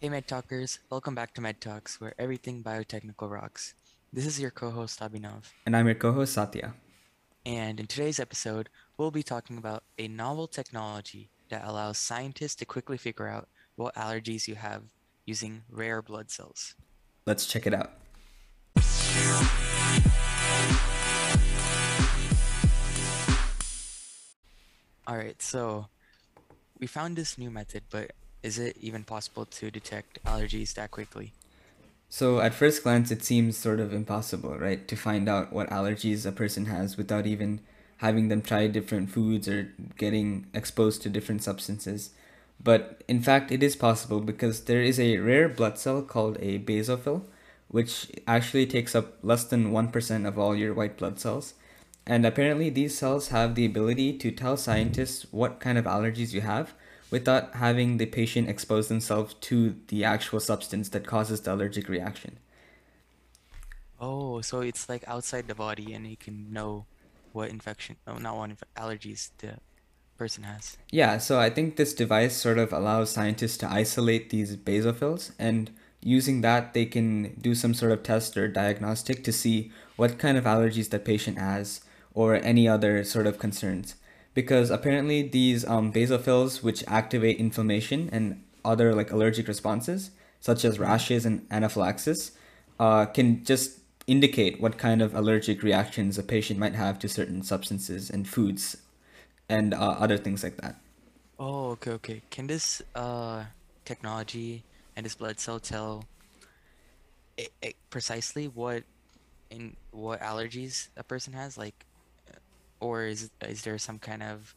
Hey Med Talkers, welcome back to Med Talks, where everything biotechnical rocks. This is your co-host Abhinav, And I'm your co host, Satya. and in today's episode, we'll be talking about a novel technology that allows scientists to quickly figure out what allergies you have using rare blood cells. Let's check it out. Alright, so we found this new method, but is it even possible to detect allergies that quickly? So, at first glance, it seems sort of impossible, right? To find out what allergies a person has without even having them try different foods or getting exposed to different substances. But in fact, it is possible because there is a rare blood cell called a basophil, which actually takes up less than 1% of all your white blood cells. And apparently, these cells have the ability to tell scientists what kind of allergies you have without having the patient expose themselves to the actual substance that causes the allergic reaction. Oh, so it's like outside the body and you can know what infection, oh, not what inf allergies the person has. Yeah, so I think this device sort of allows scientists to isolate these basophils, and using that, they can do some sort of test or diagnostic to see what kind of allergies the patient has or any other sort of concerns. Because apparently, these um, basophils, which activate inflammation and other like allergic responses, such as rashes and anaphylaxis, uh, can just indicate what kind of allergic reactions a patient might have to certain substances and foods and uh, other things like that. Oh, okay, okay. Can this uh technology and this blood cell tell it, i precisely what in what allergies a person has, like, or is is there some kind of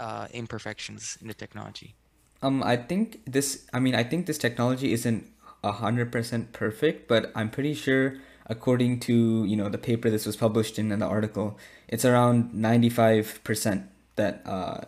uh imperfections in the technology? Um, I think this, I mean, I think this technology isn't hundred percent perfect, but I'm pretty sure according to, you know, the paper this was published in and the article, it's around 95% that uh,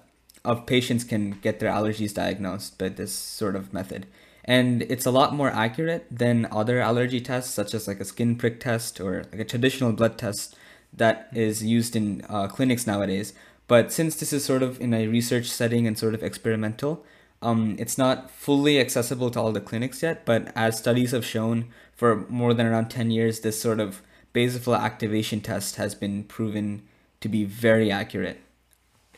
of patients can get their allergies diagnosed by this sort of method. And it's a lot more accurate than other allergy tests, such as like a skin prick test or like a traditional blood test that is used in uh, clinics nowadays. But since this is sort of in a research setting and sort of experimental, um, it's not fully accessible to all the clinics yet, but as studies have shown for more than around 10 years, this sort of basophil activation test has been proven to be very accurate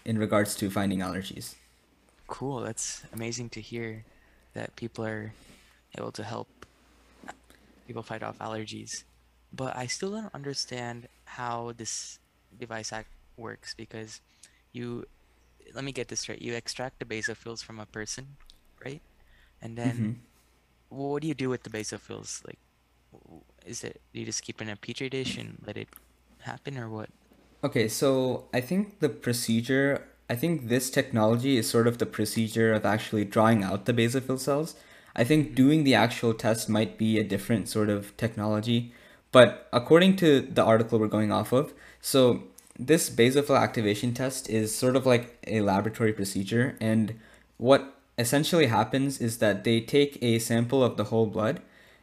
in regards to finding allergies. Cool, that's amazing to hear that people are able to help people fight off allergies. But I still don't understand how this device act works because you, let me get this straight. You extract the basophils from a person, right? And then what do you do with the basophils? Like, is it you just keep in a petri dish and let it happen or what? Okay, so I think the procedure, I think this technology is sort of the procedure of actually drawing out the basophil cells. I think Mhm. doing the actual test might be a different sort of technology, but according to the article we're going off of, so this basophil activation test is sort of like a laboratory procedure, and what essentially happens is that they take a sample of the whole blood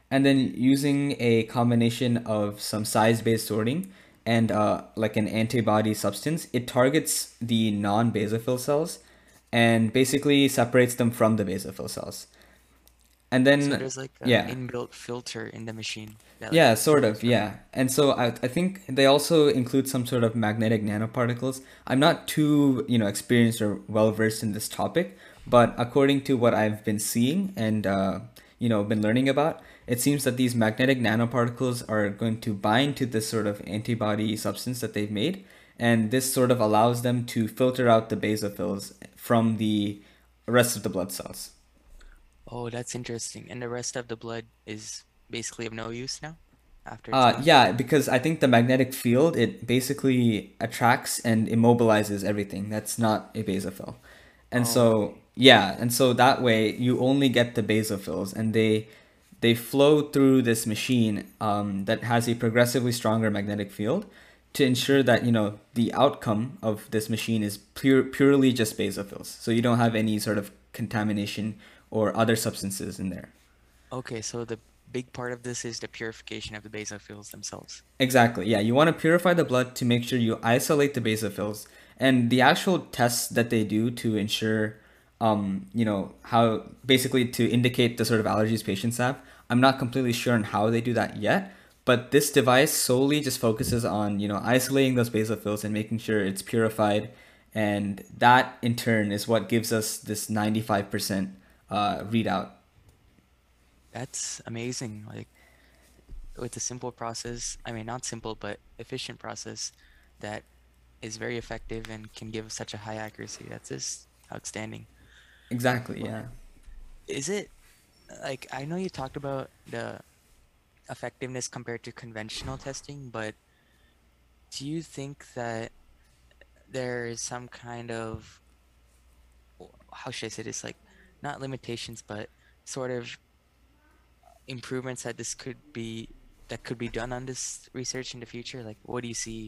and then using a combination of some size-based sorting and uh, like an antibody substance, it targets the non-basophil cells and basically separates them from the basophil cells. And So then, there's like a yeah, inbuilt filter in the machine that like yeah, sort of, out. yeah. And so I, I think they also include some sort of magnetic nanoparticles. I'm not too, you know, experienced or well versed in this topic, but according to what I've been seeing and, uh, you know, been learning about, it seems that these magnetic nanoparticles are going to bind to this sort of antibody substance that they've made. And this sort of allows them to filter out the basophils from the rest of the blood cells. Oh, that's interesting. And the rest of the blood is basically of no use now after Uh, yeah, because I think the magnetic field it basically attracts and immobilizes everything. That's not a basophil, and Oh, so yeah, and so that way you only get the basophils, and they they flow through this machine um, that has a progressively stronger magnetic field to ensure that you know the outcome of this machine is pure purely just basophils, so you don't have any sort of contamination or other substances in there. Okay, so the big part of this is the purification of the basophils themselves. Exactly. Yeah, you want to purify the blood to make sure you isolate the basophils, and the actual tests that they do to ensure um, you know, how basically to indicate the sort of allergies patients have. I'm not completely sure on how they do that yet, but this device solely just focuses on, you know, isolating those basophils and making sure it's purified. And that in turn is what gives us this 95% uh, readout. That's amazing. Like with a simple process, I mean, not simple, but efficient process that is very effective and can give such a high accuracy. That's just outstanding. Exactly, yeah. Is it like I know you talked about the effectiveness compared to conventional testing, but do you think that there is some kind of how should I say this like not limitations but sort of improvements that this could be that could be done on this research in the future? Like what do you see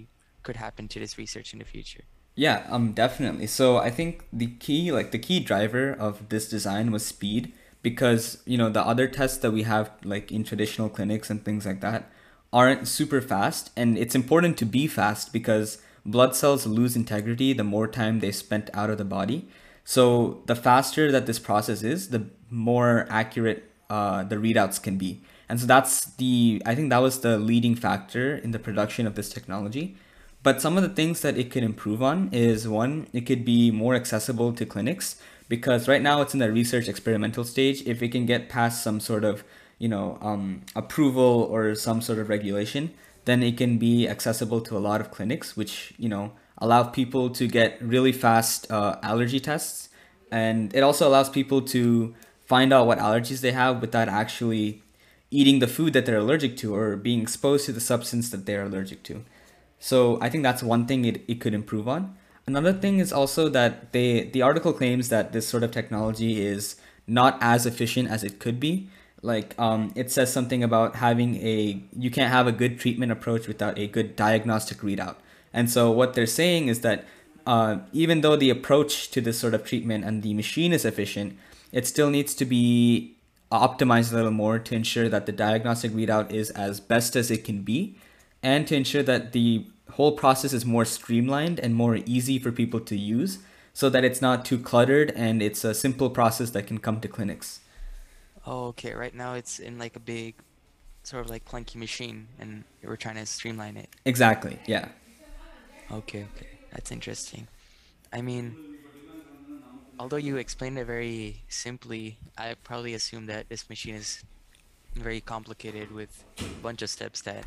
could happen to this research in the future? Yeah um definitely. So i think the key like the key driver of this design was speed because you know the other tests that we have like in traditional clinics and things like that aren't super fast. And it's important to be fast because blood cells lose integrity the more time they spent out of the body so the faster that this process is the more accurate uh, the readouts can be. And so that's the i think that was the leading factor in the production of this technology. But some of the things that it could improve on is one it could be more accessible to clinics because right now it's in the research experimental stage. If it can get past some sort of you know um, approval or some sort of regulation then it can be accessible to a lot of clinics which you know allow people to get really fast uh, allergy tests and it also allows people to find out what allergies they have without actually eating the food that they're allergic to or being exposed to the substance that they're allergic to so i think that's one thing it, it could improve on Another thing is also that they the article claims that this sort of technology is not as efficient as it could be. Like um, it says something about having a you can't have a good treatment approach without a good diagnostic readout. And so what they're saying is that uh, even though the approach to this sort of treatment and the machine is efficient, it still needs to be optimized a little more to ensure that the diagnostic readout is as best as it can be and to ensure that the whole process is more streamlined and more easy for people to use so that it's not too cluttered and it's a simple process that can come to clinics. Oh, okay. Right now it's in like a big sort of like clunky machine and we're trying to streamline it. Exactly. Yeah. Okay, okay. That's interesting. I mean, although you explained it very simply, I probably assume that this machine is very complicated with a bunch of steps that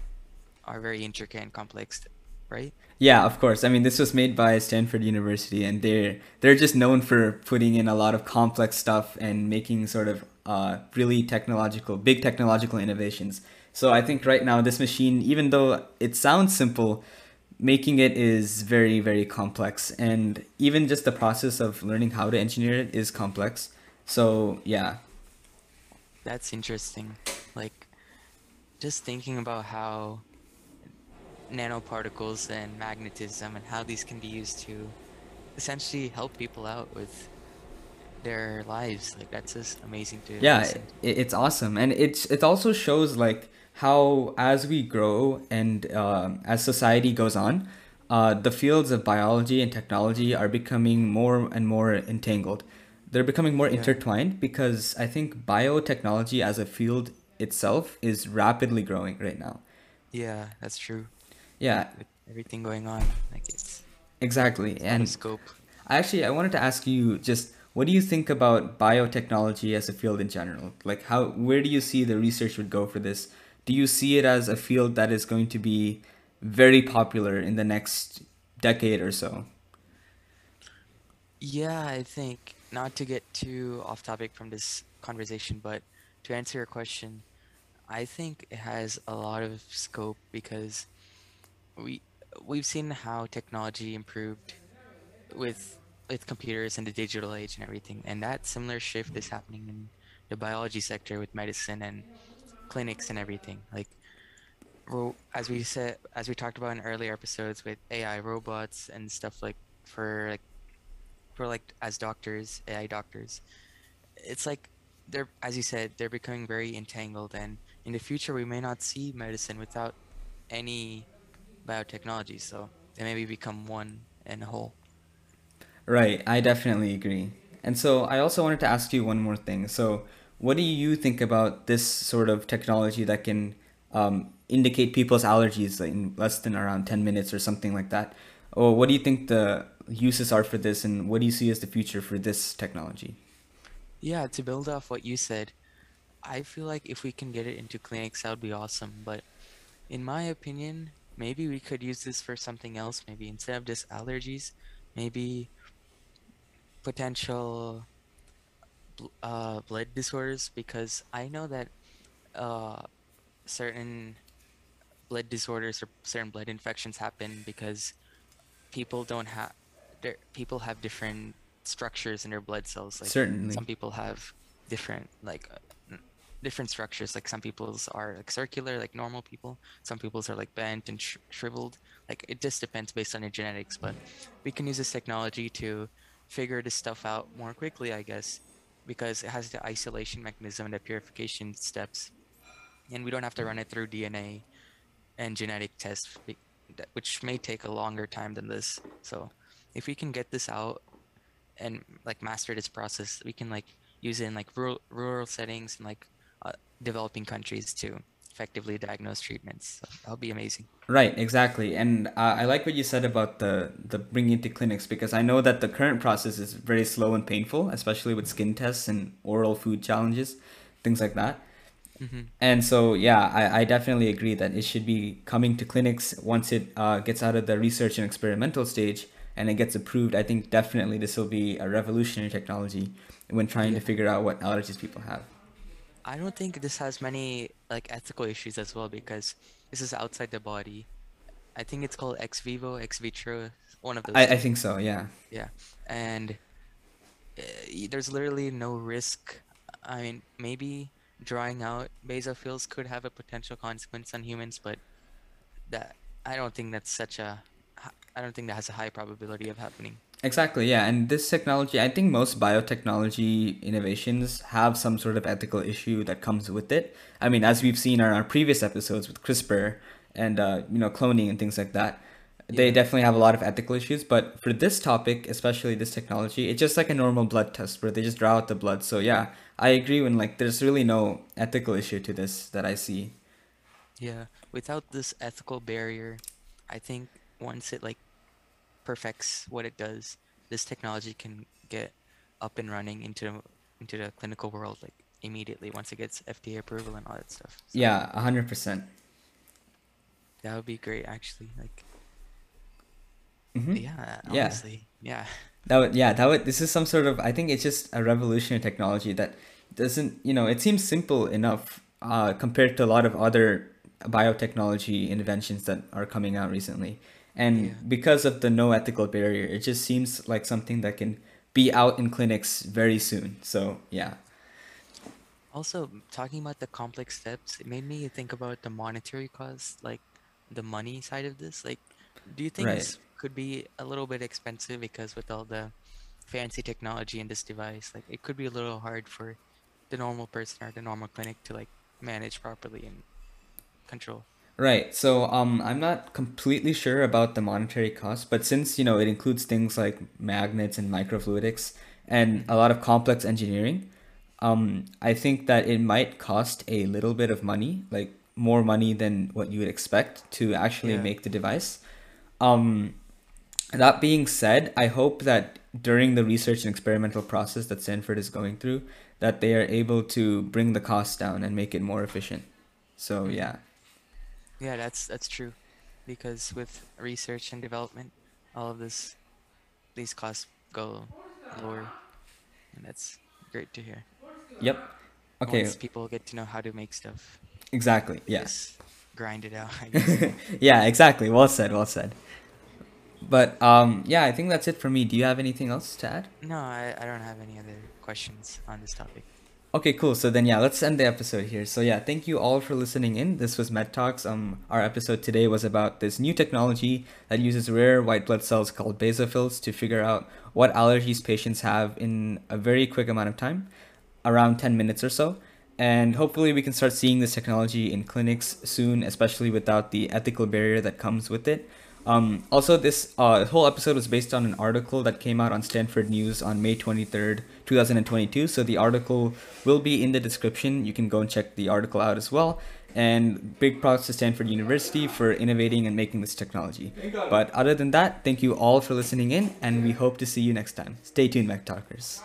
are very intricate and complex right? Yeah, of course. I mean, this was made by Stanford University, and they're they're just known for putting in a lot of complex stuff and making sort of uh, really technological, big technological innovations. So I think right now this machine, even though it sounds simple, making it is very very complex, and even just the process of learning how to engineer it is complex. So yeah. That's interesting. Like, just thinking about how nanoparticles and magnetism and how these can be used to essentially help people out with their lives like that's just amazing to yeah it, it's awesome and it's it also shows like how as we grow and um, as society goes on uh, the fields of biology and technology are becoming more and more entangled. They're becoming more yeah. intertwined because i think biotechnology as a field itself is rapidly growing right now. Yeah that's true. Yeah. With everything going on like it's exactly it's and scope. I actually i wanted to ask you just what do you think about biotechnology as a field in general? Like how where do you see the research would go for this do you see it as a field that is going to be very popular in the next decade or so? Yeah i think not to get too off topic from this conversation but to answer your question i think it has a lot of scope because we we've seen how technology improved with with computers and the digital age and everything and that similar shift is happening in the biology sector with medicine and clinics and everything like as we said as we talked about in earlier episodes with ai robots and stuff like for like for like as doctors ai doctors it's like they're as you said they're becoming very entangled and in the future we may not see medicine without any biotechnology, so they maybe become one and whole. Right, I definitely agree. And so I also wanted to ask you one more thing. So, what do you think about this sort of technology that can um, indicate people's allergies in less than around 10 minutes or something like that? Or what do you think the uses are for this, and what do you see as the future for this technology? Yeah, to build off what you said, I feel like if we can get it into clinics, that would be awesome. But in my opinion, maybe we could use this for something else. Maybe instead of just allergies, maybe potential uh, blood disorders. Because I know that uh, certain blood disorders or certain blood infections happen because people don't have people have different structures in their blood cells. Like Certainly. some people have different like uh, different structures. Like some people's are like circular, like normal people. Some people's are like bent and sh- shriveled. Like it just depends based on your genetics. But we can use this technology to figure this stuff out more quickly, I guess, because it has the isolation mechanism and the purification steps, and we don't have to run it through DNA and genetic tests, which may take a longer time than this. So if we can get this out and like master this process, we can like use it in like rural rural settings and like uh, developing countries to effectively diagnose treatments. So that'll be amazing. Right, exactly. And uh, I like what you said about the the bringing it to clinics because I know that the current process is very slow and painful, especially with skin tests and oral food challenges, things like that. hmm And so, yeah, I, I definitely agree that it should be coming to clinics once it uh, gets out of the research and experimental stage and it gets approved. I think definitely this will be a revolutionary technology when trying to figure out what allergies people have. I don't think this has many like ethical issues as well because this is outside the body. I think it's called ex vivo, ex vitro, one of those I, I think so, yeah. Yeah, and uh, there's literally no risk. I mean, maybe drying out basophils could have a potential consequence on humans, but that I don't think that's such a. I don't think that has a high probability of happening. Exactly, yeah. And this technology, I think most biotechnology innovations have some sort of ethical issue that comes with it. I mean, as we've seen in our previous episodes with CRISPR and uh, you know cloning and things like that, they definitely have a lot of ethical issues. But for this topic, especially this technology, it's just like a normal blood test where they just draw out the blood. So yeah, I agree when like there's really no ethical issue to this that I see. Yeah, without this ethical barrier, I think once it like perfects what it does, this technology can get up and running into into the clinical world like immediately once it gets FDA approval and all that stuff. So Yeah, a hundred percent. that would be great actually. Like Mhm. yeah, Yeah. honestly. Yeah. That would, yeah, that would, this is some sort of, I think it's just a revolutionary technology that doesn't, you know, it seems simple enough uh, compared to a lot of other biotechnology inventions that are coming out recently. And Yeah. because of the no ethical barrier, it just seems like something that can be out in clinics very soon. So, yeah. Also, talking about the complex steps, it made me think about the monetary cost, like the money side of this. Like, do you think Right. this could be a little bit expensive because with all the fancy technology in this device, like it could be a little hard for the normal person or the normal clinic to like manage properly and control. Right. So um, I'm not completely sure about the monetary cost, but since you know it includes things like magnets and microfluidics and a lot of complex engineering, um, I think that it might cost a little bit of money, like more money than what you would expect to actually Yeah. make the device. Um, that being said, I hope that during the research and experimental process that Stanford is going through, that they are able to bring the cost down and make it more efficient. So yeah. Yeah, that's that's true, because with research and development, all of this these costs go lower, and that's great to hear. Yep. Okay. Once people get to know how to make stuff, Exactly. Yes. Yeah. grind it out, I guess. yeah. Exactly. Well said. Well said. But um, yeah, I think that's it for me. Do you have anything else to add? No, I, I don't have any other questions on this topic. Okay, cool. So then, yeah, let's end the episode here. So yeah, thank you all for listening in. This was Med Talks. Um, our episode today was about this new technology that uses rare white blood cells called basophils to figure out what allergies patients have in a very quick amount of time, around 10 minutes or so. And hopefully, we can start seeing this technology in clinics soon, especially without the ethical barrier that comes with it. Um, also, this uh, whole episode was based on an article that came out on Stanford News on May 23rd, 2022. So the article will be in the description. You can go and check the article out as well. And big props to Stanford University for innovating and making this technology. But other than that, thank you all for listening in, and we hope to see you next time. Stay tuned, Med Talkers.